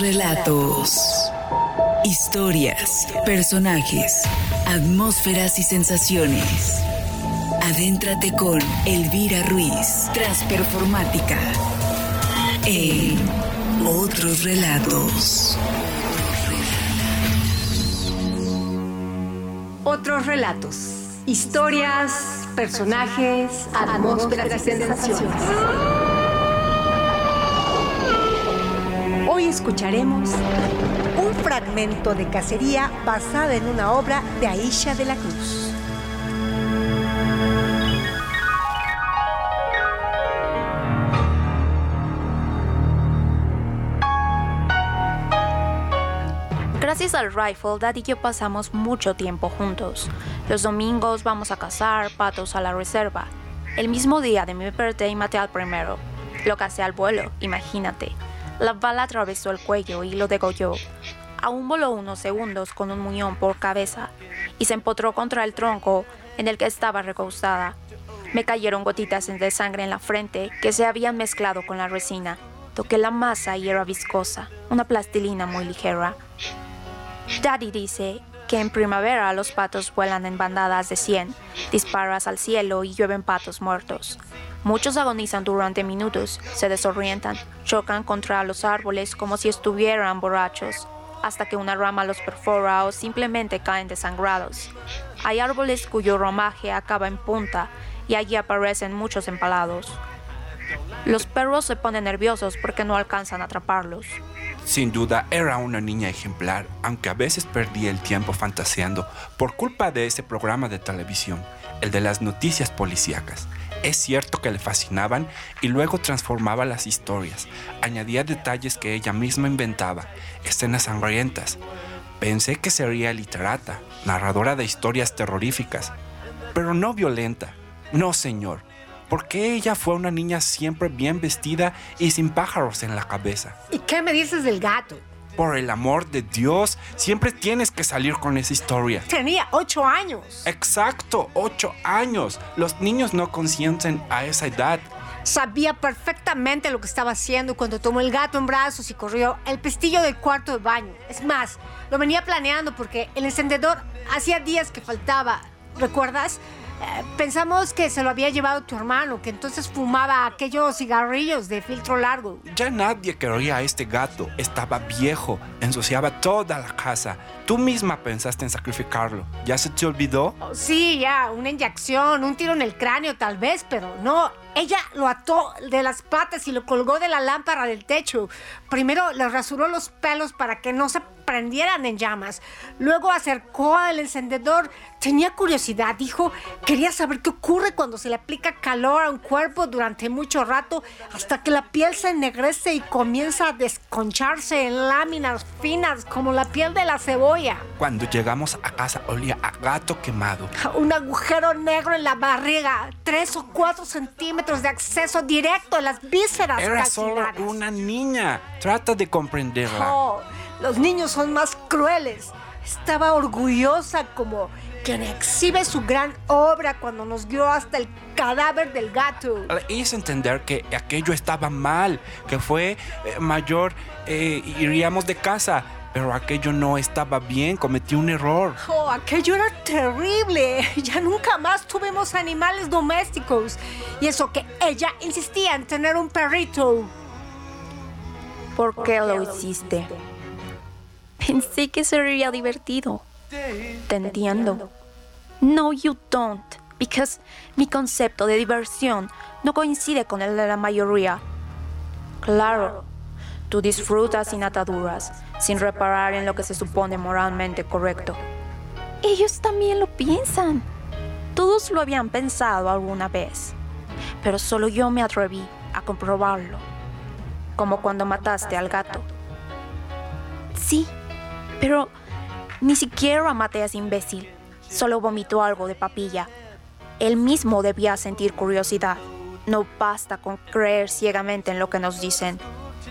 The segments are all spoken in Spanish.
Relatos. Historias, personajes, atmósferas y sensaciones. Adéntrate con Elvira Ruiz, Transperformática. En Otros relatos. Otros relatos. Historias, personajes, atmósferas y sensaciones. Escucharemos un fragmento de cacería basada en una obra de Aisha de la Cruz. Gracias al rifle, Dad y yo pasamos mucho tiempo juntos. Los domingos vamos a cazar patos a la reserva. El mismo día de mi birthday maté al primero. Lo casé al vuelo, imagínate. La bala atravesó el cuello y lo degolló. Aún voló unos segundos con un muñón por cabeza y se empotró contra el tronco en el que estaba recostada. Me cayeron gotitas de sangre en la frente que se habían mezclado con la resina. Toqué la masa y era viscosa, una plastilina muy ligera. Daddy dice que en primavera los patos vuelan en bandadas de 100, disparas al cielo y llueven patos muertos. Muchos agonizan durante minutos, se desorientan, chocan contra los árboles como si estuvieran borrachos, hasta que una rama los perfora o simplemente caen desangrados. Hay árboles cuyo ramaje acaba en punta y allí aparecen muchos empalados. Los perros se ponen nerviosos porque no alcanzan a atraparlos. Sin duda era una niña ejemplar, aunque a veces perdía el tiempo fantaseando por culpa de ese programa de televisión, el de las noticias policíacas. Es cierto que le fascinaban y luego transformaba las historias, añadía detalles que ella misma inventaba, escenas sangrientas. Pensé que sería literata, narradora de historias terroríficas, pero no violenta. No, señor, porque ella fue una niña siempre bien vestida y sin pájaros en la cabeza. ¿Y qué me dices del gato? Por el amor de Dios, siempre tienes que salir con esa historia. Tenía ocho años. Exacto, ocho años. Los niños no consienten a esa edad. Sabía perfectamente lo que estaba haciendo cuando tomó el gato en brazos y corrió el pestillo del cuarto de baño. Es más, lo venía planeando porque el encendedor hacía días que faltaba. ¿Recuerdas? Pensamos que se lo había llevado tu hermano, que entonces fumaba aquellos cigarrillos de filtro largo. Ya nadie quería a este gato. Estaba viejo, ensuciaba toda la casa. Tú misma pensaste en sacrificarlo. ¿Ya se te olvidó? Oh, sí, ya, una inyección, un tiro en el cráneo tal vez, pero no. Ella lo ató de las patas y lo colgó de la lámpara del techo. Primero le rasuró los pelos para que no se prendieran en llamas. Luego acercó al encendedor. Tenía curiosidad, dijo, quería saber qué ocurre cuando se le aplica calor a un cuerpo durante mucho rato hasta que la piel se ennegrece y comienza a desconcharse en láminas finas como la piel de la cebolla. Cuando llegamos a casa olía a gato quemado. Un agujero negro en la barriga, tres o cuatro centímetros de acceso directo a las vísceras. Era solo una niña. Trata de comprenderla. Oh, los niños son más crueles. Estaba orgullosa como quien exhibe su gran obra cuando nos guió hasta el cadáver del gato. Hice entender que aquello estaba mal, que fue eh, mayor, eh, iríamos de casa. Pero aquello no estaba bien, cometí un error. Oh, aquello era terrible. Ya nunca más tuvimos animales domésticos. Y eso que ella insistía en tener un perrito. ¿Por qué lo hiciste? Pensé que sería divertido. Te entiendo. No, you don't, because mi concepto de diversión no coincide con el de la mayoría. Claro, tú disfrutas sin ataduras, sin reparar en lo que se supone moralmente correcto. Ellos también lo piensan. Todos lo habían pensado alguna vez, pero solo yo me atreví a comprobarlo, como cuando mataste al gato. Sí, pero ni siquiera maté a ese imbécil. Solo vomitó algo de papilla. Él mismo debía sentir curiosidad. No basta con creer ciegamente en lo que nos dicen.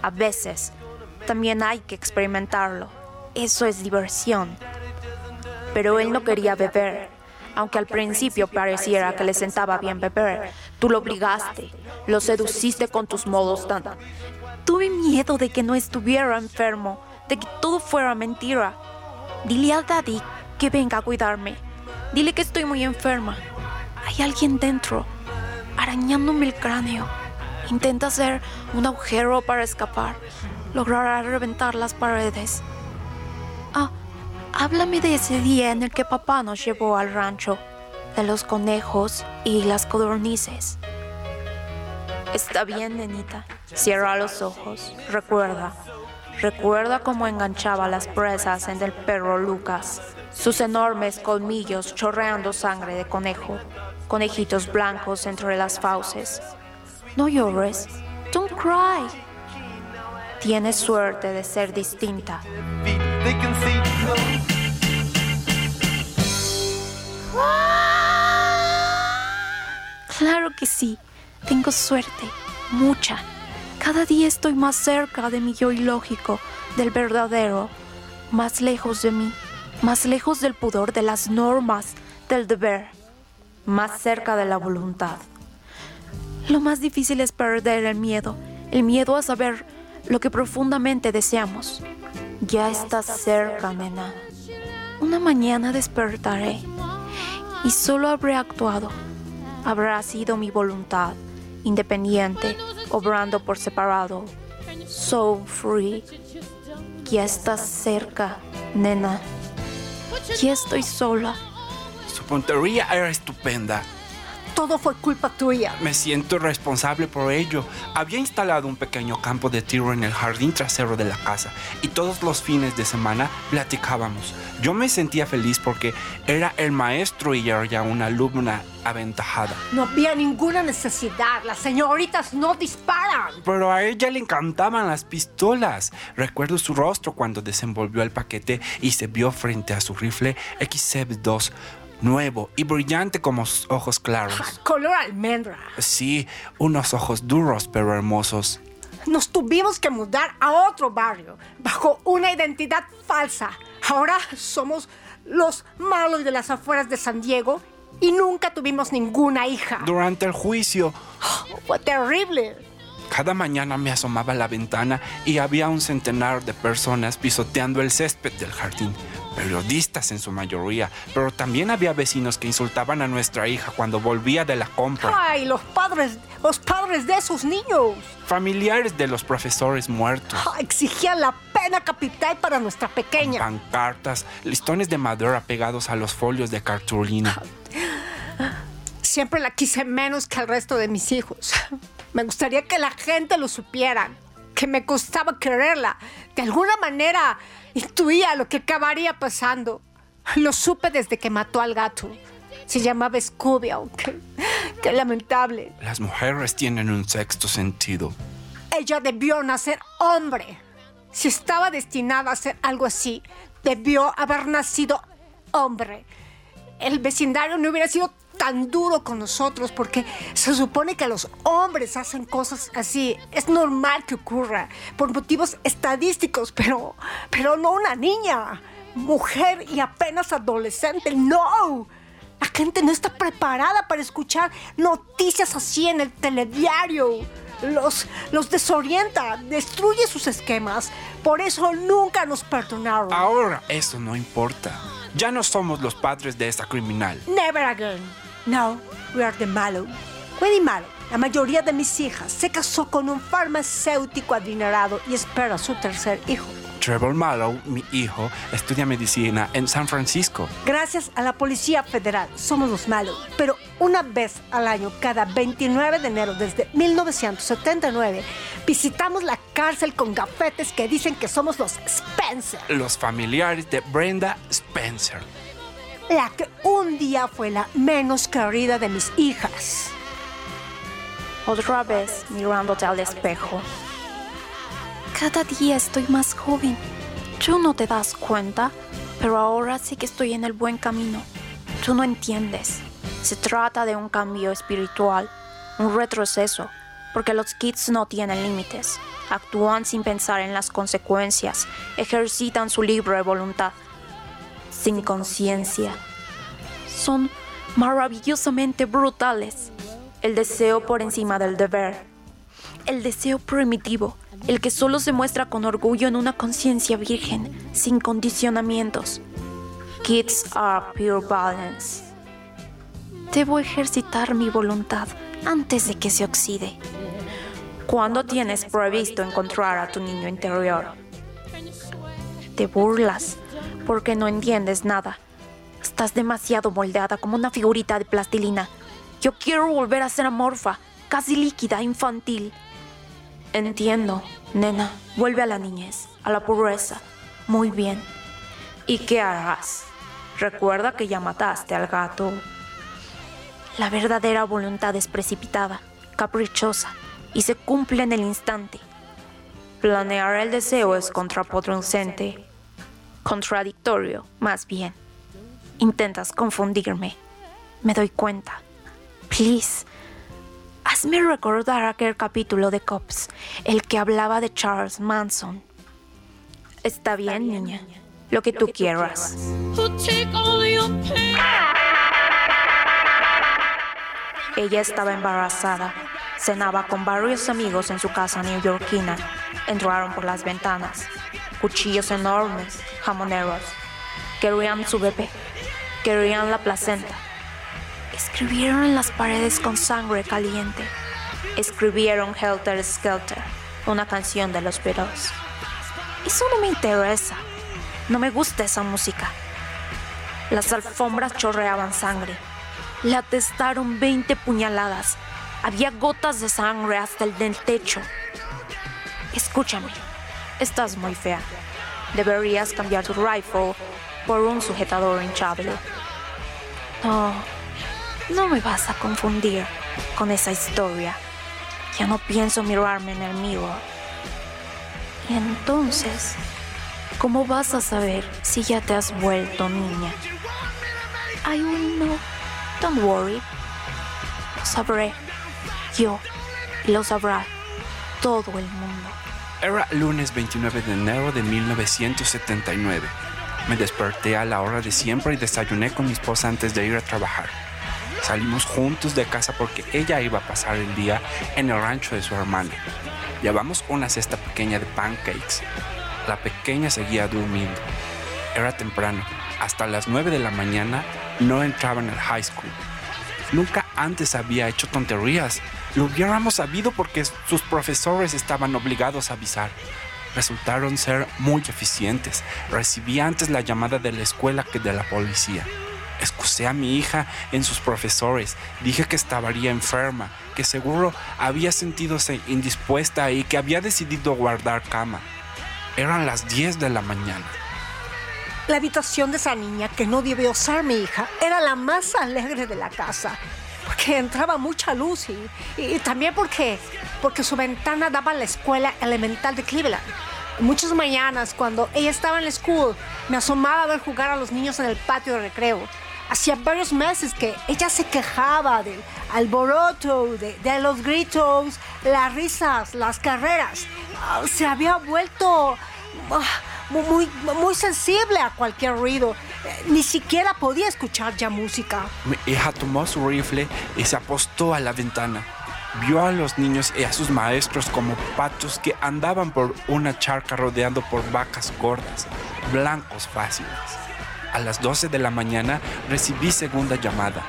A veces, también hay que experimentarlo. Eso es diversión. Pero él no quería beber. Aunque al principio pareciera que le sentaba bien beber, tú lo obligaste, lo seduciste con tus modos tan... Tuve miedo de que no estuviera enfermo, de que todo fuera mentira. Dile al daddy que venga a cuidarme. Dile que estoy muy enferma. Hay alguien dentro, arañándome el cráneo. Intenta hacer un agujero para escapar. Logrará reventar las paredes. Ah, háblame de ese día en el que papá nos llevó al rancho, de los conejos y las codornices. Está bien, nenita. Cierra los ojos. Recuerda. Recuerda cómo enganchaba las presas en el perro Lucas. Sus enormes colmillos chorreando sangre de conejo. Conejitos blancos entre las fauces. No llores. Don't cry. Tienes suerte de ser distinta. Claro que sí. Tengo suerte. Mucha. Cada día estoy más cerca de mi yo ilógico, del verdadero, más lejos de mí, más lejos del pudor, de las normas, del deber, más cerca de la voluntad. Lo más difícil es perder el miedo, el miedo a saber lo que profundamente deseamos. Ya estás cerca, nena. Una mañana despertaré y solo habré actuado. Habrá sido mi voluntad, independiente, obrando por separado. So free. Ya estás cerca, nena. Ya estoy sola. Su puntería era estupenda. Todo fue culpa tuya. Me siento responsable por ello. Había instalado un pequeño campo de tiro en el jardín trasero de la casa y todos los fines de semana platicábamos. Yo me sentía feliz porque era el maestro y ella una alumna aventajada. No había ninguna necesidad. Las señoritas no disparan. Pero a ella le encantaban las pistolas. Recuerdo su rostro cuando desenvolvió el paquete y se vio frente a su rifle XCB2 nuevo y brillante como sus ojos claros. Color almendra. Sí, unos ojos duros pero hermosos. Nos tuvimos que mudar a otro barrio bajo una identidad falsa. Ahora somos los malos de las afueras de San Diego y nunca tuvimos ninguna hija. Durante el juicio, Fue terrible. cada mañana me asomaba a la ventana y había un centenar de personas pisoteando el césped del jardín. Periodistas en su mayoría, pero también había vecinos que insultaban a nuestra hija cuando volvía de la compra. Ay, los padres, los padres de esos niños. Familiares de los profesores muertos. Ah, Exigían la pena capital para nuestra pequeña. Pancartas, listones de madera pegados a los folios de cartulina. Siempre la quise menos que al resto de mis hijos. Me gustaría que la gente lo supiera, que me costaba quererla. De alguna manera intuía lo que acabaría pasando. Lo supe desde que mató al gato. Se llamaba Scooby. Qué, qué lamentable. Las mujeres tienen un sexto sentido. Ella debió nacer hombre. Si estaba destinada a ser algo así, debió haber nacido hombre. El vecindario no hubiera sido tan duro con nosotros porque se supone que los hombres hacen cosas así. Es normal que ocurra por motivos estadísticos, pero, pero no una niña, mujer y apenas adolescente. No. La gente no está preparada para escuchar noticias así en el telediario. Los, los desorienta, destruye sus esquemas. Por eso nunca nos perdonaron. Ahora eso no importa. Ya no somos los padres de esta criminal. Never again. No, we are the malo. Wendy Malo, la mayoría de mis hijas, se casó con un farmacéutico adinerado y espera su tercer hijo. Trevor Mallow, mi hijo, estudia medicina en San Francisco. Gracias a la Policía Federal somos los malos, pero una vez al año, cada 29 de enero desde 1979, visitamos la cárcel con gafetes que dicen que somos los Spencer, Los familiares de Brenda Spencer. La que un día fue la menos querida de mis hijas. Otra vez mirándote al espejo. Cada día estoy más joven. Tú no te das cuenta, pero ahora sí que estoy en el buen camino. Tú no entiendes. Se trata de un cambio espiritual, un retroceso, porque los kids no tienen límites. Actúan sin pensar en las consecuencias, ejercitan su libre voluntad, sin conciencia. Son maravillosamente brutales. El deseo por encima del deber. El deseo primitivo, el que solo se muestra con orgullo en una conciencia virgen, sin condicionamientos. Kids are pure balance. Debo ejercitar mi voluntad antes de que se oxide. ¿Cuándo tienes previsto encontrar a tu niño interior? Te burlas porque no entiendes nada. Estás demasiado moldeada como una figurita de plastilina. Yo quiero volver a ser amorfa, casi líquida, infantil. Entiendo, nena. Vuelve a la niñez, a la pureza. Muy bien. ¿Y qué harás? Recuerda que ya mataste al gato. La verdadera voluntad es precipitada, caprichosa, y se cumple en el instante. Planear el deseo es contraproducente, contradictorio, más bien. Intentas confundirme. Me doy cuenta. Please, hazme recordar aquel capítulo de Cops, el que hablaba de Charles Manson. Está bien, niña. Lo que tú quieras. Ella estaba embarazada. Cenaba con varios amigos en su casa neoyorquina. Entraron por las ventanas. Cuchillos enormes, jamoneros. Querían su bebé. Querían la placenta. Escribieron en las paredes con sangre caliente. Escribieron Helter Skelter, una canción de los Beatles. Eso no me interesa. No me gusta esa música. Las alfombras chorreaban sangre. Le atestaron 20 puñaladas. Había gotas de sangre hasta el del techo. Escúchame, estás muy fea. Deberías cambiar tu rifle por un sujetador hinchable. No, no me vas a confundir con esa historia. Ya no pienso mirarme en el mirror. Y entonces, ¿cómo vas a saber si ya te has vuelto niña? Hay uno. Don't worry. Lo sabré. Yo. Y lo sabrá todo el mundo. Era lunes 29 de enero de 1979. Me desperté a la hora de siempre y desayuné con mi esposa antes de ir a trabajar. Salimos juntos de casa porque ella iba a pasar el día en el rancho de su hermana. Llevamos una cesta pequeña de pancakes. La pequeña seguía durmiendo. Era temprano. Hasta las 9 de la mañana no entraba en el high school. Nunca antes había hecho tonterías. Lo hubiéramos sabido porque sus profesores estaban obligados a avisar. Resultaron ser muy eficientes. Recibí antes la llamada de la escuela que de la policía. Excusé a mi hija en sus profesores. Dije que estaría enferma, que seguro había sentidose indispuesta y que había decidido guardar cama. Eran las 10 de la mañana. La habitación de esa niña, que no debió ser mi hija, era la más alegre de la casa. Porque entraba mucha luz y, y también porque, porque su ventana daba a la escuela elemental de Cleveland. Muchas mañanas, cuando ella estaba en la school, me asomaba a ver jugar a los niños en el patio de recreo. Hacía varios meses que ella se quejaba del alboroto, de, de los gritos, las risas, las carreras. Ah, se había vuelto muy, muy sensible a cualquier ruido. Eh, Ni siquiera podía escuchar ya música. Mi hija tomó su rifle y se apostó a la ventana. Vio a los niños y a sus maestros como patos que andaban por una charca rodeando por vacas gordas, blancos fáciles. A las 12 de la mañana recibí segunda llamada.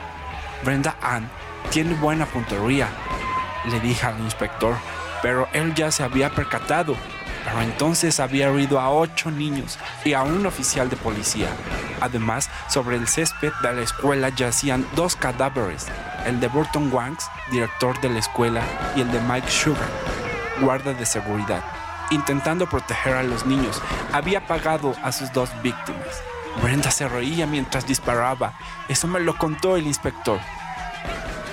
Brenda Ann tiene buena puntería, le dije al inspector, pero él ya se había percatado. Pero entonces había oído a ocho niños y a un oficial de policía. Además, sobre el césped de la escuela yacían dos cadáveres, el de Burton Wanks, director de la escuela, y el de Mike Sugar, guarda de seguridad. Intentando proteger a los niños, había pagado a sus dos víctimas. Brenda se reía mientras disparaba. Eso me lo contó el inspector.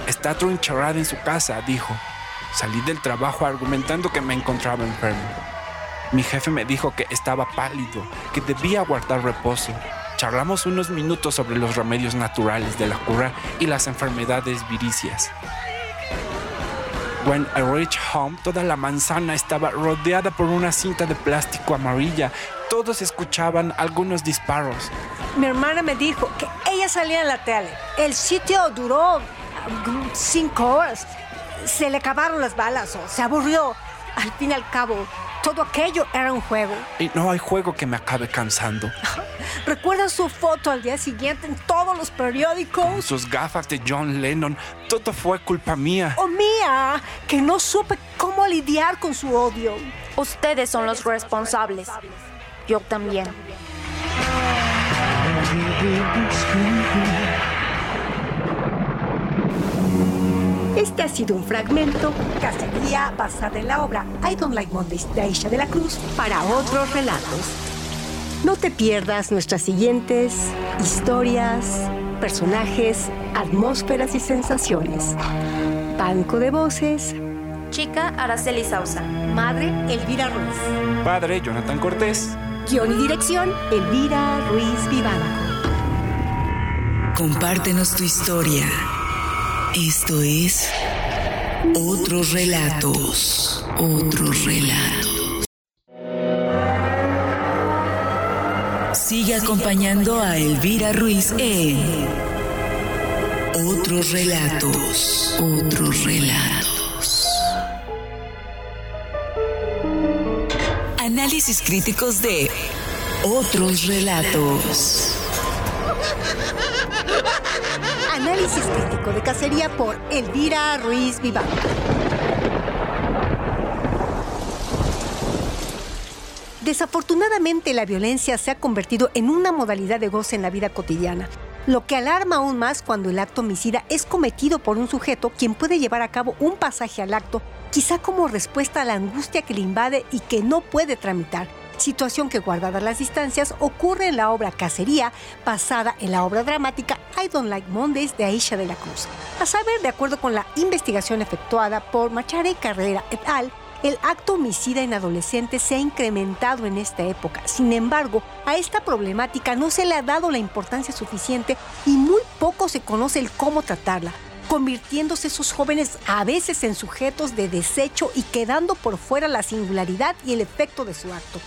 Está trincherada en su casa, dijo. Salí del trabajo argumentando que me encontraba enfermo. Mi jefe me dijo que estaba pálido, que debía guardar reposo. Charlamos unos minutos sobre los remedios naturales de la cura y las enfermedades viricias. When I reached home, toda la manzana estaba rodeada por una cinta de plástico amarilla. Todos escuchaban algunos disparos. Mi hermana me dijo que ella salía en la tele. El sitio duró ah, cinco horas. Se le acabaron las balas o se aburrió. Al fin y al cabo, todo aquello era un juego. Y no hay juego que me acabe cansando. ¿Recuerdan su foto al día siguiente en todos los periódicos? Sus gafas de John Lennon, todo fue culpa mía. O mía, que no supe cómo lidiar con su odio. Ustedes son los responsables. Yo también. Este ha sido un fragmento, cacería basada en la obra I Don't Like Mondays de Aisha de la Cruz para otros relatos. No te pierdas nuestras siguientes historias, personajes, atmósferas y sensaciones. Banco de voces. Chica Araceli Sausa. Madre Elvira Ruiz. Padre Jonathan Cortés. Guión y dirección Elvira Ruiz Vivanco. Compártenos tu historia. Esto es Otros Relatos. Otros Relatos. Sigue acompañando a Elvira Ruiz en Otros Relatos. Otros Relatos. Análisis críticos de Otros Relatos. Análisis crítico de cacería por Elvira Ruiz Vivanco. Desafortunadamente la violencia se ha convertido en una modalidad de goce en la vida cotidiana, lo que alarma aún más cuando el acto homicida es cometido por un sujeto quien puede llevar a cabo un pasaje al acto, quizá como respuesta a la angustia que le invade y que no puede tramitar, situación que guardadas las distancias ocurre en la obra Cacería, basada en la obra dramática I Don't Like Mondays de Aisha de la Cruz. A saber, de acuerdo con la investigación efectuada por Machare Carrera et al., el acto homicida en adolescentes se ha incrementado en esta época. Sin embargo, a esta problemática no se le ha dado la importancia suficiente y muy poco se conoce el cómo tratarla, convirtiéndose esos jóvenes a veces en sujetos de desecho y quedando por fuera la singularidad y el efecto de su acto.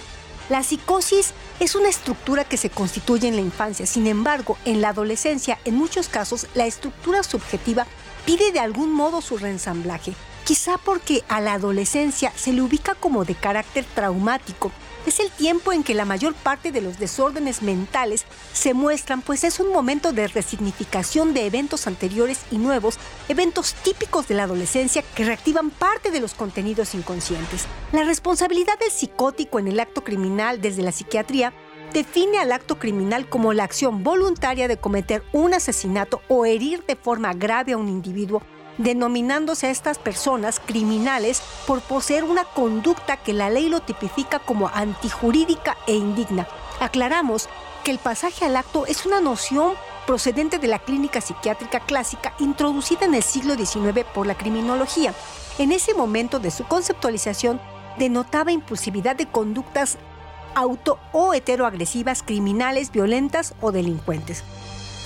La psicosis es una estructura que se constituye en la infancia, sin embargo, en la adolescencia, en muchos casos, la estructura subjetiva pide de algún modo su reensamblaje, quizá porque a la adolescencia se le ubica como de carácter traumático. Es el tiempo en que la mayor parte de los desórdenes mentales se muestran, pues es un momento de resignificación de eventos anteriores y nuevos, eventos típicos de la adolescencia que reactivan parte de los contenidos inconscientes. La responsabilidad del psicótico en el acto criminal desde la psiquiatría define al acto criminal como la acción voluntaria de cometer un asesinato o herir de forma grave a un individuo denominándose a estas personas criminales por poseer una conducta que la ley lo tipifica como antijurídica e indigna. Aclaramos que el pasaje al acto es una noción procedente de la clínica psiquiátrica clásica introducida en el siglo XIX por la criminología. En ese momento de su conceptualización denotaba impulsividad de conductas auto o heteroagresivas, criminales, violentas o delincuentes.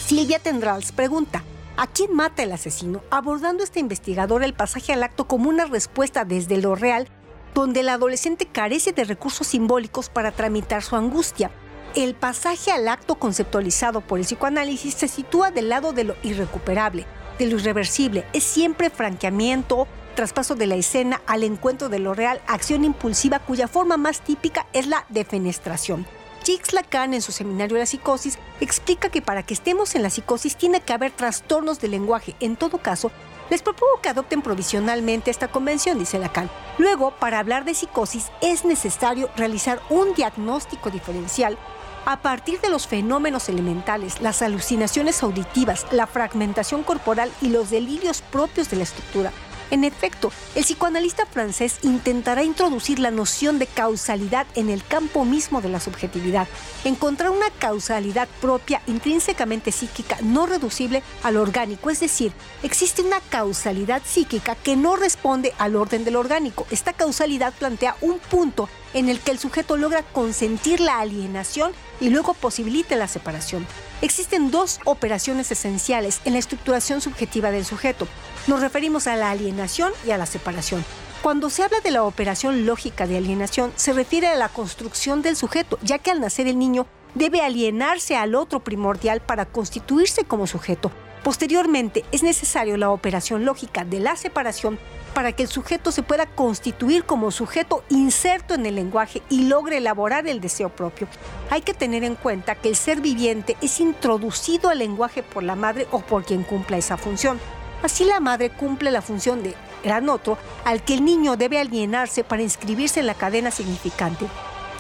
Silvia Tendrals pregunta, ¿A quién mata el asesino? Abordando este investigador el pasaje al acto como una respuesta desde lo real, donde el adolescente carece de recursos simbólicos para tramitar su angustia. El pasaje al acto conceptualizado por el psicoanálisis se sitúa del lado de lo irrecuperable, de lo irreversible. Es siempre franqueamiento, traspaso de la escena al encuentro de lo real, acción impulsiva cuya forma más típica es la defenestración. Jacques Lacan en su seminario de la psicosis explica que para que estemos en la psicosis tiene que haber trastornos del lenguaje. En todo caso, les propongo que adopten provisionalmente esta convención, dice Lacan. Luego, para hablar de psicosis es necesario realizar un diagnóstico diferencial a partir de los fenómenos elementales, las alucinaciones auditivas, la fragmentación corporal y los delirios propios de la estructura. En efecto, el psicoanalista francés intentará introducir la noción de causalidad en el campo mismo de la subjetividad, encontrar una causalidad propia intrínsecamente psíquica no reducible al orgánico, es decir, existe una causalidad psíquica que no responde al orden del orgánico. Esta causalidad plantea un punto en el que el sujeto logra consentir la alienación y luego posibilita la separación. Existen dos operaciones esenciales en la estructuración subjetiva del sujeto. Nos referimos a la alienación y a la separación. Cuando se habla de la operación lógica de alienación, se refiere a la construcción del sujeto, ya que al nacer el niño debe alienarse al otro primordial para constituirse como sujeto. Posteriormente, es necesario la operación lógica de la separación para que el sujeto se pueda constituir como sujeto inserto en el lenguaje y logre elaborar el deseo propio. Hay que tener en cuenta que el ser viviente es introducido al lenguaje por la madre o por quien cumpla esa función. Así la madre cumple la función de gran otro al que el niño debe alienarse para inscribirse en la cadena significante.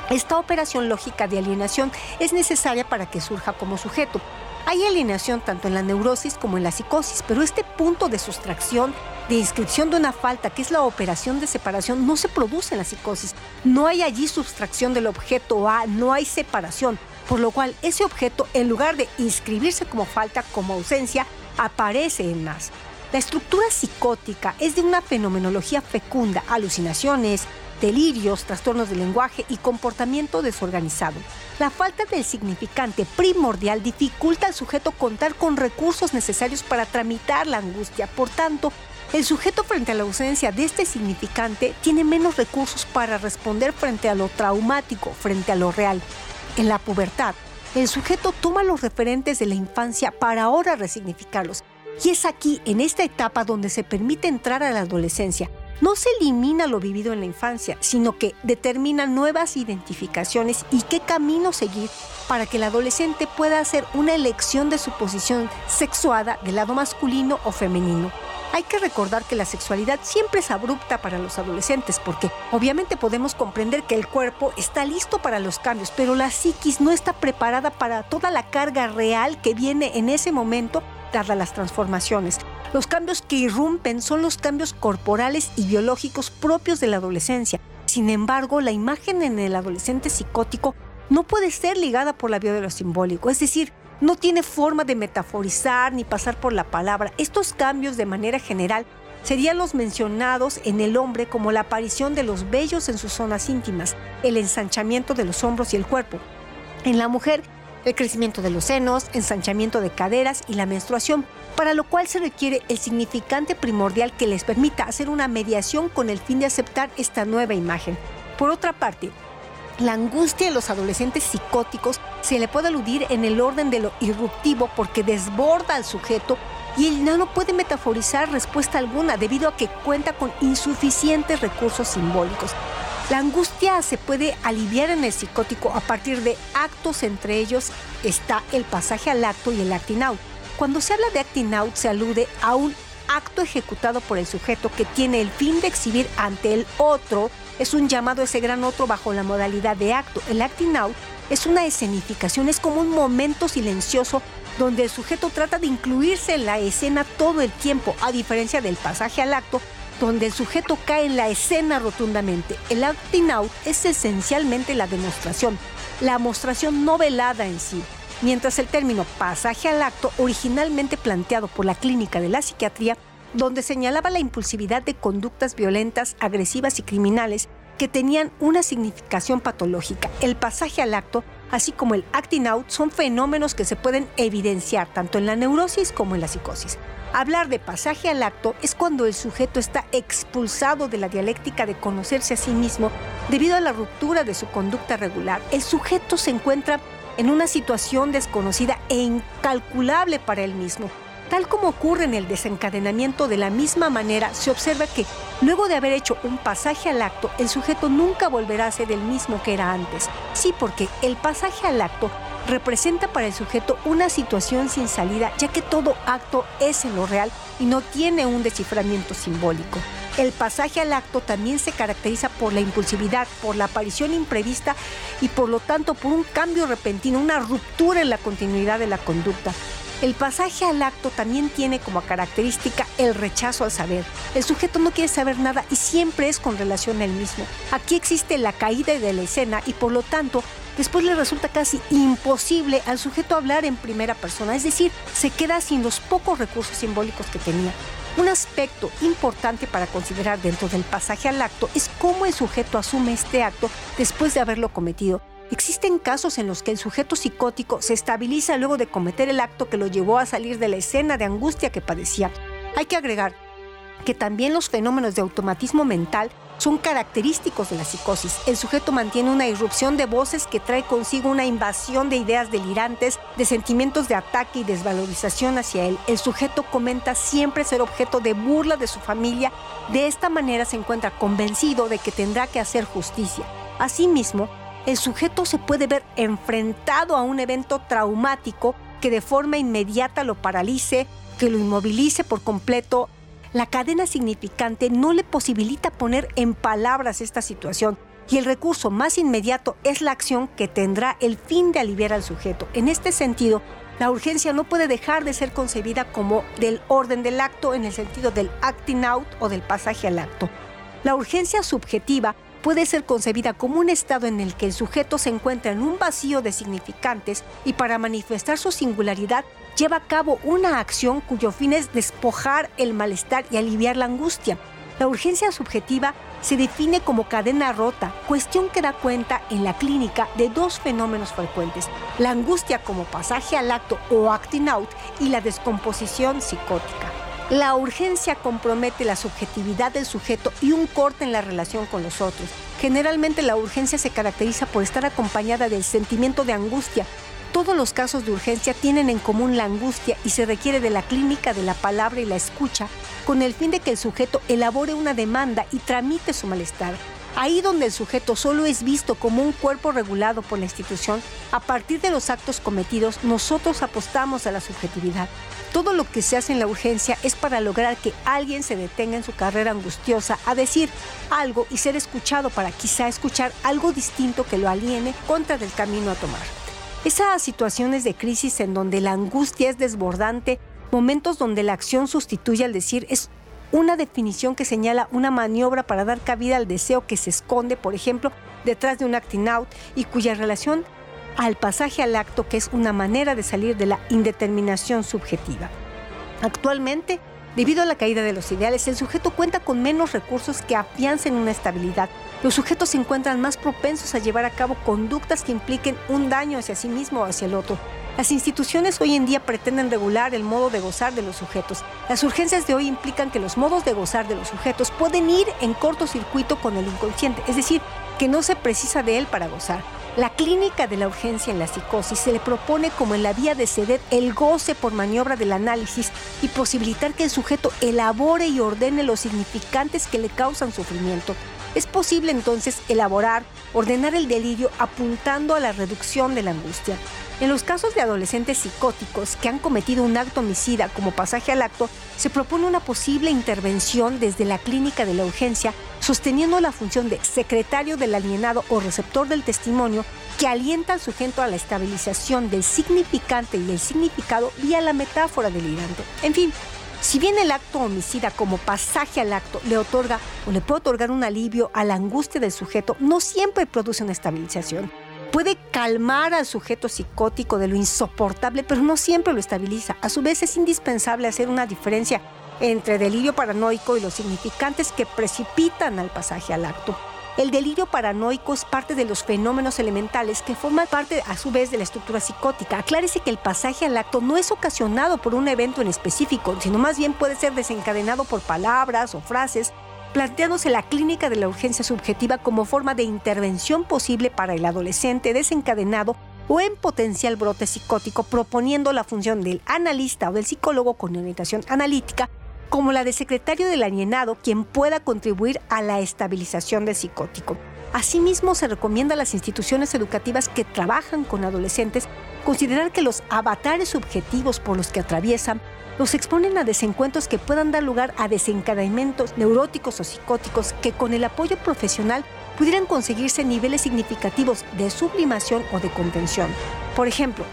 Esta operación lógica de alienación es necesaria para que surja como sujeto. Hay alienación tanto en la neurosis como en la psicosis, pero este punto de sustracción, de inscripción de una falta, que es la operación de separación, no se produce en la psicosis. No hay allí sustracción del objeto A, no hay separación, por lo cual ese objeto, en lugar de inscribirse como falta, como ausencia, aparece en más. La estructura psicótica es de una fenomenología fecunda, alucinaciones, delirios, trastornos del lenguaje y comportamiento desorganizado. La falta del significante primordial dificulta al sujeto contar con recursos necesarios para tramitar la angustia. Por tanto, el sujeto frente a la ausencia de este significante tiene menos recursos para responder frente a lo traumático, frente a lo real. En la pubertad, el sujeto toma los referentes de la infancia para ahora resignificarlos y es aquí, en esta etapa, donde se permite entrar a la adolescencia. No se elimina lo vivido en la infancia, sino que determina nuevas identificaciones y qué camino seguir para que el adolescente pueda hacer una elección de su posición sexuada del lado masculino o femenino. Hay que recordar que la sexualidad siempre es abrupta para los adolescentes porque obviamente podemos comprender que el cuerpo está listo para los cambios, pero la psiquis no está preparada para toda la carga real que viene en ese momento dadas las transformaciones. Los cambios que irrumpen son los cambios corporales y biológicos propios de la adolescencia. Sin embargo, la imagen en el adolescente psicótico no puede ser ligada por la vía de lo simbólico, es decir, no tiene forma de metaforizar ni pasar por la palabra. Estos cambios de manera general serían los mencionados en el hombre como la aparición de los vellos en sus zonas íntimas, el ensanchamiento de los hombros y el cuerpo. En la mujer, el crecimiento de los senos, ensanchamiento de caderas y la menstruación, para lo cual se requiere el significante primordial que les permita hacer una mediación con el fin de aceptar esta nueva imagen. Por otra parte, la angustia de los adolescentes psicóticos se le puede aludir en el orden de lo irruptivo porque desborda al sujeto y él no puede metaforizar respuesta alguna debido a que cuenta con insuficientes recursos simbólicos. La angustia se puede aliviar en el psicótico a partir de actos, entre ellos está el pasaje al acto y el acting out. Cuando se habla de acting out se alude a un acto ejecutado por el sujeto que tiene el fin de exhibir ante el otro, es un llamado a ese gran otro bajo la modalidad de acto. El acting out es una escenificación, es como un momento silencioso donde el sujeto trata de incluirse en la escena todo el tiempo, a diferencia del pasaje al acto, donde el sujeto cae en la escena rotundamente. El acting out es esencialmente la demostración, la mostración no velada en sí, mientras el término pasaje al acto, originalmente planteado por la clínica de la psiquiatría, donde señalaba la impulsividad de conductas violentas, agresivas y criminales que tenían una significación patológica. El pasaje al acto, así como el acting out, son fenómenos que se pueden evidenciar tanto en la neurosis como en la psicosis. Hablar de pasaje al acto es cuando el sujeto está expulsado de la dialéctica de conocerse a sí mismo debido a la ruptura de su conducta regular. El sujeto se encuentra en una situación desconocida e incalculable para él mismo. Tal como ocurre en el desencadenamiento, de la misma manera se observa que luego de haber hecho un pasaje al acto, el sujeto nunca volverá a ser el mismo que era antes. Sí, porque el pasaje al acto representa para el sujeto una situación sin salida, ya que todo acto es en lo real y no tiene un desciframiento simbólico. El pasaje al acto también se caracteriza por la impulsividad, por la aparición imprevista y por lo tanto por un cambio repentino, una ruptura en la continuidad de la conducta. El pasaje al acto también tiene como característica el rechazo al saber. El sujeto no quiere saber nada y siempre es con relación a él mismo. Aquí existe la caída de la escena y por lo tanto después le resulta casi imposible al sujeto hablar en primera persona, es decir, se queda sin los pocos recursos simbólicos que tenía. Un aspecto importante para considerar dentro del pasaje al acto es cómo el sujeto asume este acto después de haberlo cometido. Existen casos en los que el sujeto psicótico se estabiliza luego de cometer el acto que lo llevó a salir de la escena de angustia que padecía. Hay que agregar que también los fenómenos de automatismo mental son característicos de la psicosis. El sujeto mantiene una irrupción de voces que trae consigo una invasión de ideas delirantes, de sentimientos de ataque y desvalorización hacia él. El sujeto comenta siempre ser objeto de burla de su familia. De esta manera se encuentra convencido de que tendrá que hacer justicia. Asimismo, el sujeto se puede ver enfrentado a un evento traumático que de forma inmediata lo paralice, que lo inmovilice por completo. La cadena significante no le posibilita poner en palabras esta situación y el recurso más inmediato es la acción que tendrá el fin de aliviar al sujeto. En este sentido, la urgencia no puede dejar de ser concebida como del orden del acto en el sentido del acting out o del pasaje al acto. La urgencia subjetiva puede ser concebida como un estado en el que el sujeto se encuentra en un vacío de significantes y para manifestar su singularidad lleva a cabo una acción cuyo fin es despojar el malestar y aliviar la angustia. La urgencia subjetiva se define como cadena rota, cuestión que da cuenta en la clínica de dos fenómenos frecuentes, la angustia como pasaje al acto o acting out y la descomposición psicótica. La urgencia compromete la subjetividad del sujeto y un corte en la relación con los otros. Generalmente la urgencia se caracteriza por estar acompañada del sentimiento de angustia. Todos los casos de urgencia tienen en común la angustia y se requiere de la clínica de la palabra y la escucha con el fin de que el sujeto elabore una demanda y tramite su malestar. Ahí donde el sujeto solo es visto como un cuerpo regulado por la institución, a partir de los actos cometidos nosotros apostamos a la subjetividad. Todo lo que se hace en la urgencia es para lograr que alguien se detenga en su carrera angustiosa a decir algo y ser escuchado para quizá escuchar algo distinto que lo aliene contra del camino a tomar. Esas situaciones de crisis en donde la angustia es desbordante, momentos donde la acción sustituye al decir es una definición que señala una maniobra para dar cabida al deseo que se esconde, por ejemplo, detrás de un acting out y cuya relación al pasaje al acto, que es una manera de salir de la indeterminación subjetiva. Actualmente, debido a la caída de los ideales, el sujeto cuenta con menos recursos que afiancen una estabilidad. Los sujetos se encuentran más propensos a llevar a cabo conductas que impliquen un daño hacia sí mismo o hacia el otro. Las instituciones hoy en día pretenden regular el modo de gozar de los sujetos. Las urgencias de hoy implican que los modos de gozar de los sujetos pueden ir en cortocircuito con el inconsciente, es decir, que no se precisa de él para gozar. La clínica de la urgencia en la psicosis se le propone como en la vía de ceder el goce por maniobra del análisis y posibilitar que el sujeto elabore y ordene los significantes que le causan sufrimiento. Es posible entonces elaborar, ordenar el delirio apuntando a la reducción de la angustia. En los casos de adolescentes psicóticos que han cometido un acto homicida como pasaje al acto, se propone una posible intervención desde la clínica de la urgencia, sosteniendo la función de secretario del alienado o receptor del testimonio que alienta al sujeto a la estabilización del significante y el significado vía la metáfora delirante. En fin, si bien el acto homicida como pasaje al acto le otorga o le puede otorgar un alivio a la angustia del sujeto, no siempre produce una estabilización puede calmar al sujeto psicótico de lo insoportable, pero no siempre lo estabiliza. A su vez es indispensable hacer una diferencia entre delirio paranoico y los significantes que precipitan al pasaje al acto. El delirio paranoico es parte de los fenómenos elementales que forman parte a su vez de la estructura psicótica. Aclárese que el pasaje al acto no es ocasionado por un evento en específico, sino más bien puede ser desencadenado por palabras o frases planteándose la clínica de la urgencia subjetiva como forma de intervención posible para el adolescente desencadenado o en potencial brote psicótico, proponiendo la función del analista o del psicólogo con orientación analítica como la de secretario del alienado, quien pueda contribuir a la estabilización del psicótico. Asimismo, se recomienda a las instituciones educativas que trabajan con adolescentes considerar que los avatares subjetivos por los que atraviesan los exponen a desencuentros que puedan dar lugar a desencadenamientos neuróticos o psicóticos que con el apoyo profesional pudieran conseguirse niveles significativos de sublimación o de contención. Por ejemplo,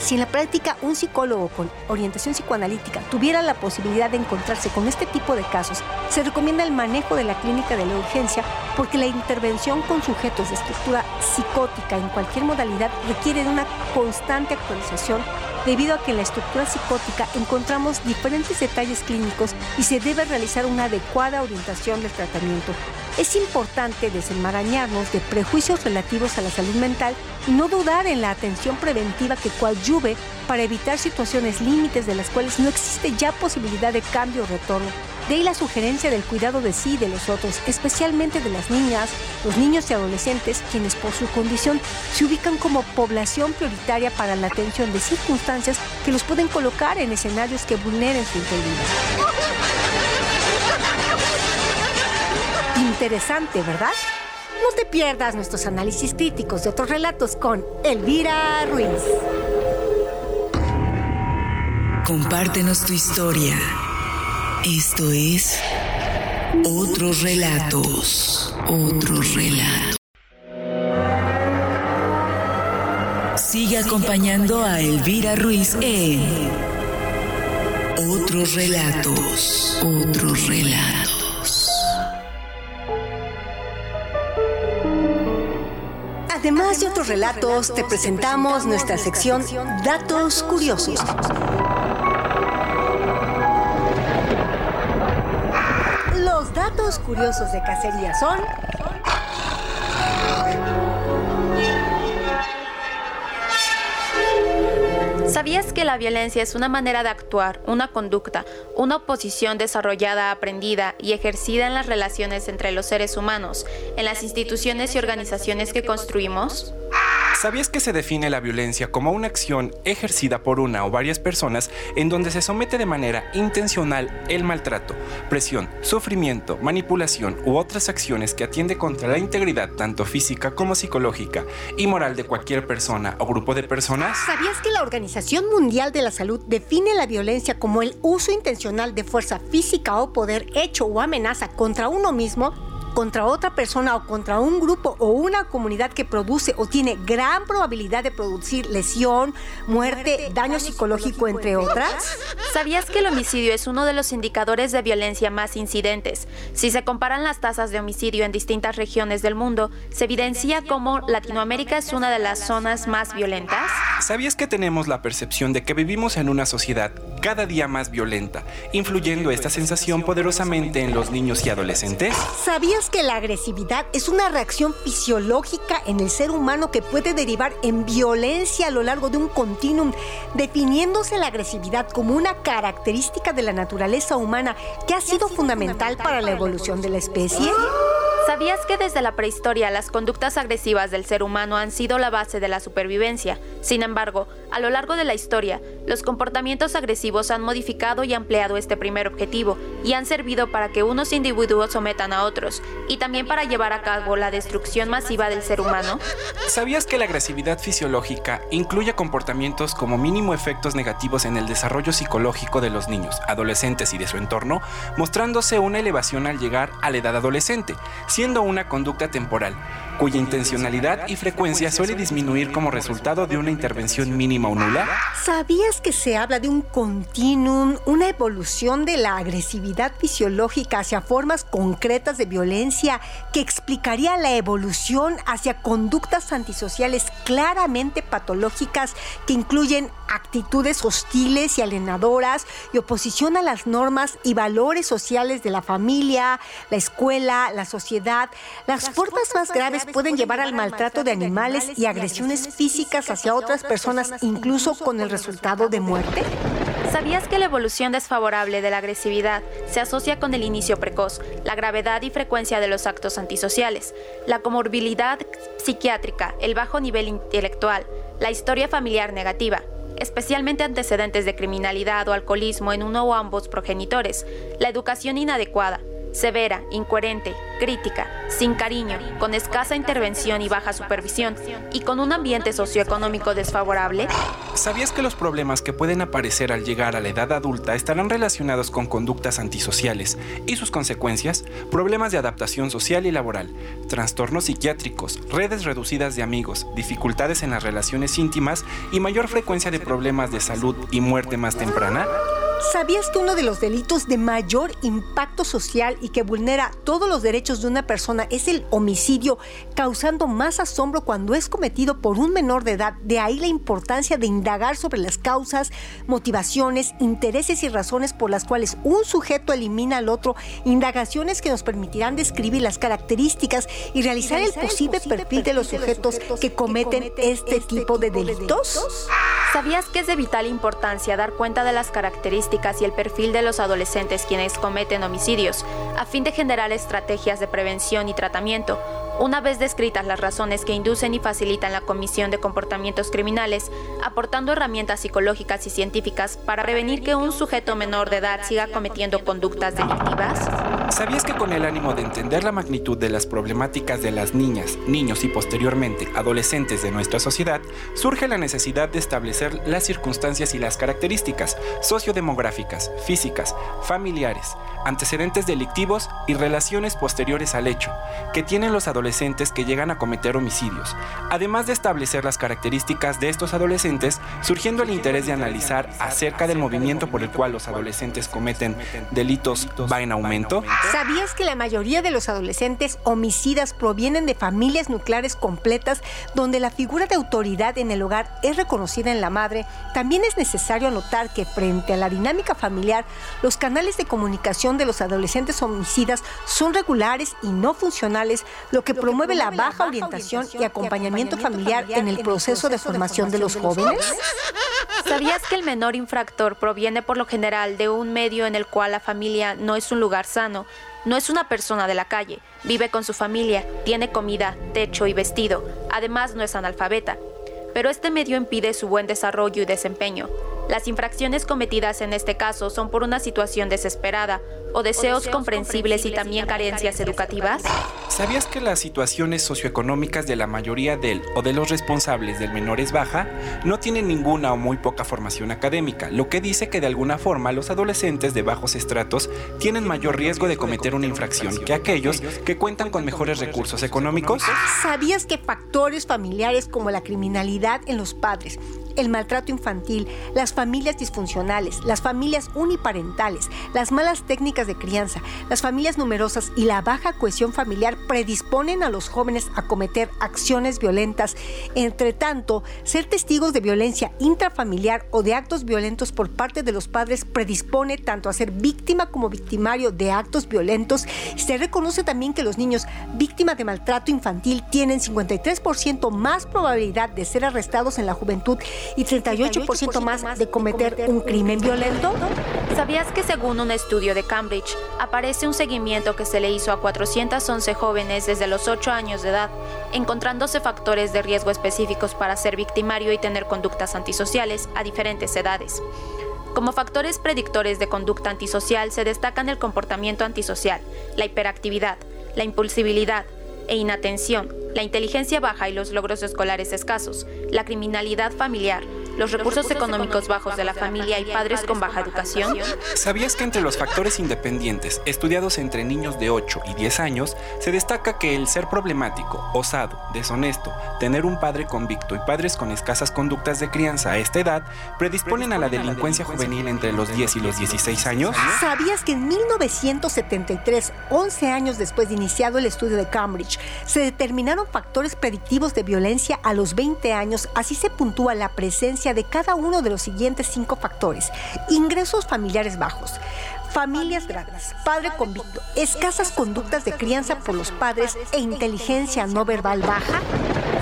si en la práctica un psicólogo con orientación psicoanalítica tuviera la posibilidad de encontrarse con este tipo de casos, se recomienda el manejo de la clínica de la urgencia porque la intervención con sujetos de estructura psicótica en cualquier modalidad requiere de una constante actualización debido a que en la estructura psicótica encontramos diferentes detalles clínicos y se debe realizar una adecuada orientación del tratamiento. Es importante desenmarañarnos de prejuicios relativos a la salud mental y no dudar en la atención preventiva que coadyuve para evitar situaciones límites de las cuales no existe ya posibilidad de cambio o retorno. De la sugerencia del cuidado de sí y de los otros, especialmente de las niñas, los niños y adolescentes, quienes por su condición se ubican como población prioritaria para la atención de circunstancias que los pueden colocar en escenarios que vulneren su integridad. Interesante, ¿verdad? No te pierdas nuestros análisis críticos de otros relatos con Elvira Ruiz. Compártenos tu historia. Esto es Otros Relatos. Otros Relatos. Sigue acompañando a Elvira Ruiz en Otros Relatos. Otros Relatos. Además de otros relatos, te presentamos nuestra sección Datos Curiosos. Curiosos de cacería son... ¿Sabías que la violencia es una manera de actuar, una conducta, una oposición desarrollada, aprendida y ejercida en las relaciones entre los seres humanos, en las instituciones y organizaciones que construimos? ¿Sabías que se define la violencia como una acción ejercida por una o varias personas en donde se somete de manera intencional el maltrato, presión, sufrimiento, manipulación u otras acciones que atiende contra la integridad tanto física como psicológica y moral de cualquier persona o grupo de personas? ¿Sabías que la Organización Mundial de la Salud define la violencia como el uso intencional de fuerza física o poder hecho o amenaza contra uno mismo? Contra otra persona o contra un grupo o una comunidad que produce o tiene gran probabilidad de producir lesión, muerte, daño psicológico, entre otras? ¿Sabías que el homicidio es uno de los indicadores de violencia más incidentes? Si se comparan las tasas de homicidio en distintas regiones del mundo, se evidencia cómo Latinoamérica es una de las zonas más violentas. ¿Sabías que tenemos la percepción de que vivimos en una sociedad cada día más violenta, influyendo esta sensación poderosamente en los niños y adolescentes? ¿Sabías que la agresividad es una reacción fisiológica en el ser humano que puede derivar en violencia a lo largo de un continuum, definiéndose la agresividad como una característica de la naturaleza humana que ha sido fundamental para la evolución de la especie? ¿Sabías que desde la prehistoria las conductas agresivas del ser humano han sido la base de la supervivencia? Sin embargo, a lo largo de la historia, los comportamientos agresivos han modificado y ampliado este primer objetivo y han servido para que unos individuos sometan a otros y también para llevar a cabo la destrucción masiva del ser humano. ¿Sabías que la agresividad fisiológica incluye comportamientos como mínimo efectos negativos en el desarrollo psicológico de los niños, adolescentes y de su entorno, mostrándose una elevación al llegar a la edad adolescente? Siendo una conducta temporal, cuya intencionalidad y frecuencia suele disminuir como resultado de una intervención mínima o nula? ¿Sabías que se habla de un continuum, una evolución de la agresividad fisiológica hacia formas concretas de violencia que explicaría la evolución hacia conductas antisociales claramente patológicas que incluyen actitudes hostiles y alienadoras y oposición a las normas y valores sociales de la familia, la escuela, la sociedad? Las, formas más graves pueden llevar al maltrato de animales y agresiones físicas hacia otras personas, incluso con el resultado de muerte? ¿Sabías que la evolución desfavorable de la agresividad se asocia con el inicio precoz, la gravedad y frecuencia de los actos antisociales, la comorbilidad psiquiátrica, el bajo nivel intelectual, la historia familiar negativa, especialmente antecedentes de criminalidad o alcoholismo en uno o ambos progenitores, la educación inadecuada, severa, incoherente, crítica, sin cariño, con escasa intervención y baja supervisión, y con un ambiente socioeconómico desfavorable? ¿Sabías que los problemas que pueden aparecer al llegar a la edad adulta estarán relacionados con conductas antisociales y sus consecuencias? Problemas de adaptación social y laboral, trastornos psiquiátricos, redes reducidas de amigos, dificultades en las relaciones íntimas y mayor frecuencia de problemas de salud y muerte más temprana? ¿Sabías que uno de los delitos de mayor impacto social y que vulnera todos los derechos de una persona es el homicidio, causando más asombro cuando es cometido por un menor de edad? De ahí la importancia de indagar sobre las causas, motivaciones, intereses y razones por las cuales un sujeto elimina al otro, indagaciones que nos permitirán describir las características y realizar el posible perfil de los sujetos que cometen este tipo de delitos. ¿Sabías que es de vital importancia dar cuenta de las características y el perfil de los adolescentes quienes cometen homicidios, a fin de generar estrategias de prevención y tratamiento? Una vez descritas las razones que inducen y facilitan la comisión de comportamientos criminales, aportando herramientas psicológicas y científicas para prevenir que un sujeto menor de edad siga cometiendo conductas delictivas? ¿Sabías que con el ánimo de entender la magnitud de las problemáticas de las niñas, niños y posteriormente adolescentes de nuestra sociedad, surge la necesidad de establecer las circunstancias y las características sociodemográficas, físicas, familiares, antecedentes delictivos y relaciones posteriores al hecho que tienen los adolescentes que llegan a cometer homicidios, además de establecer las características de estos adolescentes, surgiendo el interés de analizar acerca del movimiento por el cual los adolescentes cometen delitos va en aumento. ¿Sabías que la mayoría de los adolescentes homicidas provienen de familias nucleares completas donde la figura de autoridad en el hogar es reconocida en la madre? También es necesario anotar que frente a la dinámica familiar, los canales de comunicación de los adolescentes homicidas son regulares y no funcionales, lo que promueve la baja orientación y acompañamiento familiar en el proceso de formación de los jóvenes. ¿Sabías que el menor infractor proviene por lo general de un medio en el cual la familia no es un lugar sano? No es una persona de la calle, vive con su familia, tiene comida, techo y vestido, además no es analfabeta. Pero este medio impide su buen desarrollo y desempeño. Las infracciones cometidas en este caso son por una situación desesperada o deseos, comprensibles y también carencias educativas. ¿Sabías que las situaciones socioeconómicas de la mayoría del o de los responsables del menor es baja? No tienen ninguna o muy poca formación académica, lo que dice que de alguna forma los adolescentes de bajos estratos tienen mayor riesgo de cometer una infracción que aquellos que cuentan con mejores recursos económicos. ¿Sabías que factores familiares como la criminalidad en los padres, el maltrato infantil, las familias disfuncionales, las familias uniparentales, las malas técnicas de crianza, las familias numerosas y la baja cohesión familiar predisponen a los jóvenes a cometer acciones violentas. Entre tanto, ser testigos de violencia intrafamiliar o de actos violentos por parte de los padres predispone tanto a ser víctima como victimario de actos violentos. Se reconoce también que los niños víctimas de maltrato infantil tienen 53% más probabilidad de ser arrestados en la juventud y 38% más de cometer un crimen violento? ¿Sabías que según un estudio de Cambridge, aparece un seguimiento que se le hizo a 411 jóvenes desde los 8 años de edad, encontrándose factores de riesgo específicos para ser victimario y tener conductas antisociales a diferentes edades? Como factores predictores de conducta antisocial se destacan el comportamiento antisocial, la hiperactividad, la impulsibilidad e inatención, la inteligencia baja y los logros escolares escasos, la criminalidad familiar, los recursos económicos bajos de la familia y padres con baja educación? ¿Sabías que entre los factores independientes estudiados entre niños de 8 y 10 años se destaca que el ser problemático, osado, deshonesto, tener un padre convicto y padres con escasas conductas de crianza a esta edad predisponen a la delincuencia juvenil entre los 10 y los 16 años? ¿Sabías que en 1973, 11 años después de iniciado el estudio de Cambridge, se determinaron factores predictivos de violencia a los 20 años? Así se puntúa la presencia de cada uno de los siguientes cinco factores. Ingresos familiares bajos, familias grandes, padre convicto, escasas conductas de crianza por los padres e inteligencia no verbal baja.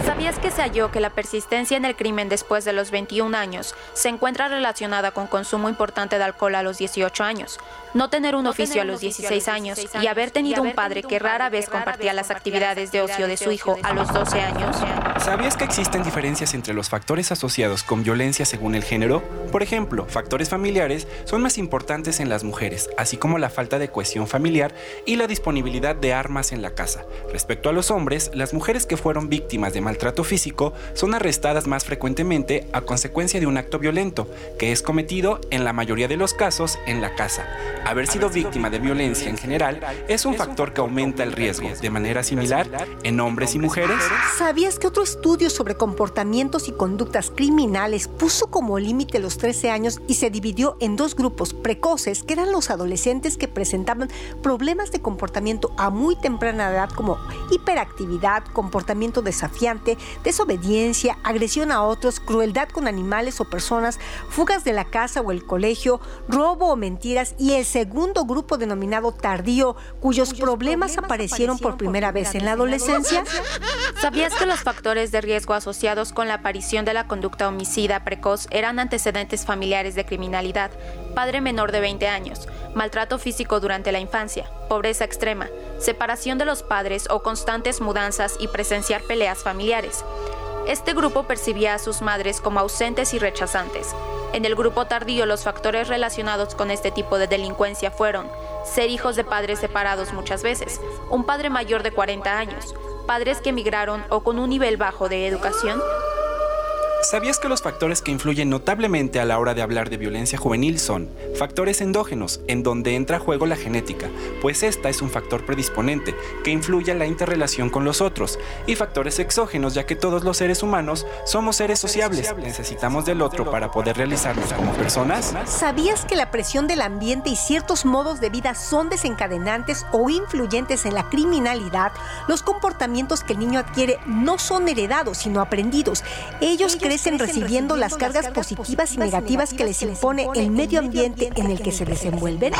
¿Sabías que se halló que la persistencia en el crimen después de los 21 años se encuentra relacionada con consumo importante de alcohol a los 18 años, no tener un oficio a los 16 años y haber tenido un padre que rara vez compartía las actividades de ocio de su hijo a los 12 años? ¿Sabías que existen diferencias entre los factores asociados con violencia según el género? Por ejemplo, factores familiares son más importantes en las mujeres, así como la falta de cohesión familiar y la disponibilidad de armas en la casa. Respecto a los hombres, las mujeres que fueron víctimas de maltrato físico son arrestadas más frecuentemente a consecuencia de un acto violento, que es cometido en la mayoría de los casos en la casa. Haber sido víctima de violencia en general es un factor que aumenta el riesgo, de manera similar, en hombres y mujeres. ¿Sabías que otro estudio sobre comportamientos y conductas criminales puso como límite los 13 años y se dividió en dos grupos precoces, que eran los adolescentes que presentaban problemas de comportamiento a muy temprana edad como hiperactividad, comportamiento desafiante, desobediencia, agresión a otros, crueldad con animales o personas, fugas de la casa o el colegio, robo o mentiras y el segundo grupo denominado tardío, cuyos, problemas, aparecieron por primera vez en la adolescencia. ¿Sabías que los factores de riesgo asociados con la aparición de la conducta homicida precoz eran antecedentes familiares de criminalidad, padre menor de 20 años, maltrato físico durante la infancia, pobreza extrema, separación de los padres o constantes mudanzas y presenciar peleas familiares? Este grupo percibía a sus madres como ausentes y rechazantes. En el grupo tardío los factores relacionados con este tipo de delincuencia fueron ser hijos de padres separados muchas veces, un padre mayor de 40 años, padres que emigraron o con un nivel bajo de educación, ¿Sabías que los factores que influyen notablemente a la hora de hablar de violencia juvenil son factores endógenos, en donde entra a juego la genética, pues esta es un factor predisponente que influye en la interrelación con los otros, y factores exógenos, ya que todos los seres humanos somos seres sociables, necesitamos del otro para poder realizarnos como personas? ¿Sabías que la presión del ambiente y ciertos modos de vida son desencadenantes o influyentes en la criminalidad? Los comportamientos que el niño adquiere no son heredados, sino aprendidos. Ellos crecen recibiendo las cargas positivas y negativas que les impone el medio ambiente en el que se desenvuelven?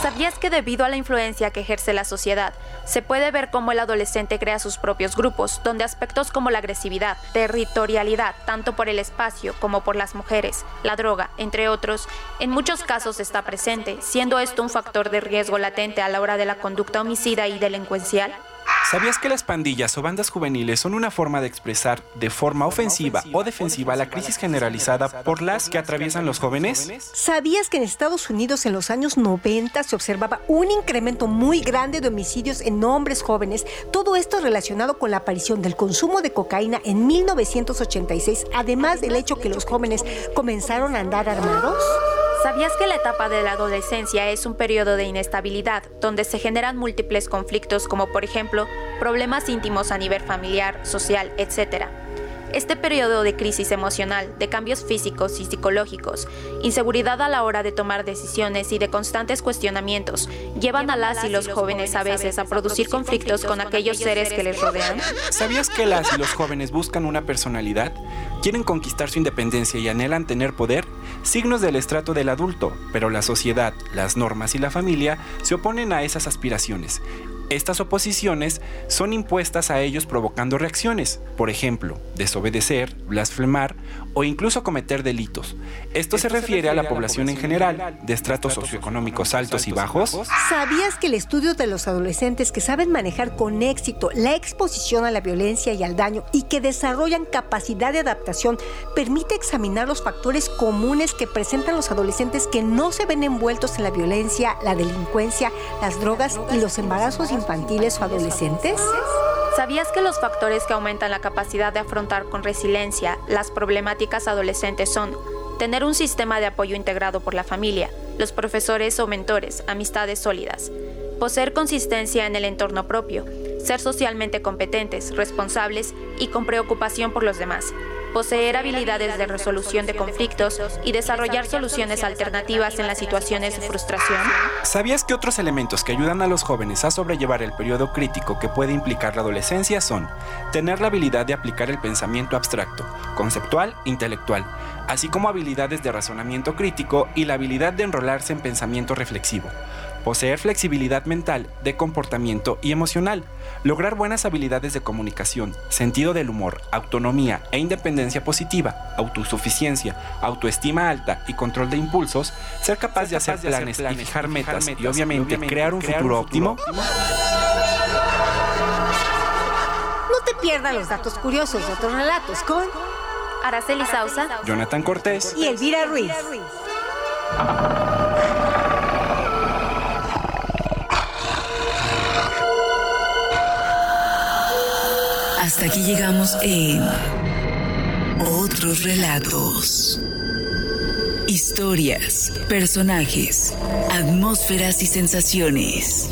¿Sabías que debido a la influencia que ejerce la sociedad, se puede ver cómo el adolescente crea sus propios grupos, donde aspectos como la agresividad, territorialidad, tanto por el espacio como por las mujeres, la droga, entre otros, en muchos casos está presente, siendo esto un factor de riesgo latente a la hora de la conducta homicida y delincuencial? ¿Sabías que las pandillas o bandas juveniles son una forma de expresar de forma ofensiva o defensiva la crisis generalizada por las que atraviesan los jóvenes? ¿Sabías que en Estados Unidos en los años 90 se observaba un incremento muy grande de homicidios en hombres jóvenes? Todo esto relacionado con la aparición del consumo de cocaína en 1986, además del hecho que los jóvenes comenzaron a andar armados. ¿Sabías que la etapa de la adolescencia es un periodo de inestabilidad donde se generan múltiples conflictos como por ejemplo problemas íntimos a nivel familiar, social, etc.? Este periodo de crisis emocional, de cambios físicos y psicológicos, inseguridad a la hora de tomar decisiones y de constantes cuestionamientos, llevan a las y los jóvenes a veces a producir conflictos con aquellos seres que les rodean. ¿Sabías que las y los jóvenes buscan una personalidad? Quieren conquistar su independencia y anhelan tener poder, signos del estrato del adulto, pero la sociedad, las normas y la familia se oponen a esas aspiraciones. Estas oposiciones son impuestas a ellos provocando reacciones, por ejemplo, desobedecer, blasfemar o incluso cometer delitos. Esto, se, refiere a la población en general, de estratos socioeconómicos altos y bajos. ¿Sabías que el estudio de los adolescentes que saben manejar con éxito la exposición a la violencia y al daño y que desarrollan capacidad de adaptación permite examinar los factores comunes que presentan los adolescentes que no se ven envueltos en la violencia, la delincuencia, las drogas y los embarazos infantiles o adolescentes? ¿Sabías que los factores que aumentan la capacidad de afrontar con resiliencia las problemáticas adolescentes son tener un sistema de apoyo integrado por la familia, los profesores o mentores, amistades sólidas, poseer consistencia en el entorno propio, ser socialmente competentes, responsables y con preocupación por los demás, poseer habilidades de resolución de conflictos y desarrollar soluciones alternativas en las situaciones de frustración? ¿Sabías que otros elementos que ayudan a los jóvenes a sobrellevar el periodo crítico que puede implicar la adolescencia son tener la habilidad de aplicar el pensamiento abstracto, conceptual, intelectual, así como habilidades de razonamiento crítico y la habilidad de enrolarse en pensamiento reflexivo? Poseer flexibilidad mental, de comportamiento y emocional, lograr buenas habilidades de comunicación, sentido del humor, autonomía e independencia positiva, autosuficiencia, autoestima alta y control de impulsos, ser capaz de hacer planes y fijar metas y obviamente crear un futuro óptimo. No te pierdas los datos curiosos de otros relatos con Araceli Sausa, Jonathan Cortés y Elvira Ruiz. Hasta aquí llegamos en Otros Relatos. Historias, personajes, atmósferas y sensaciones.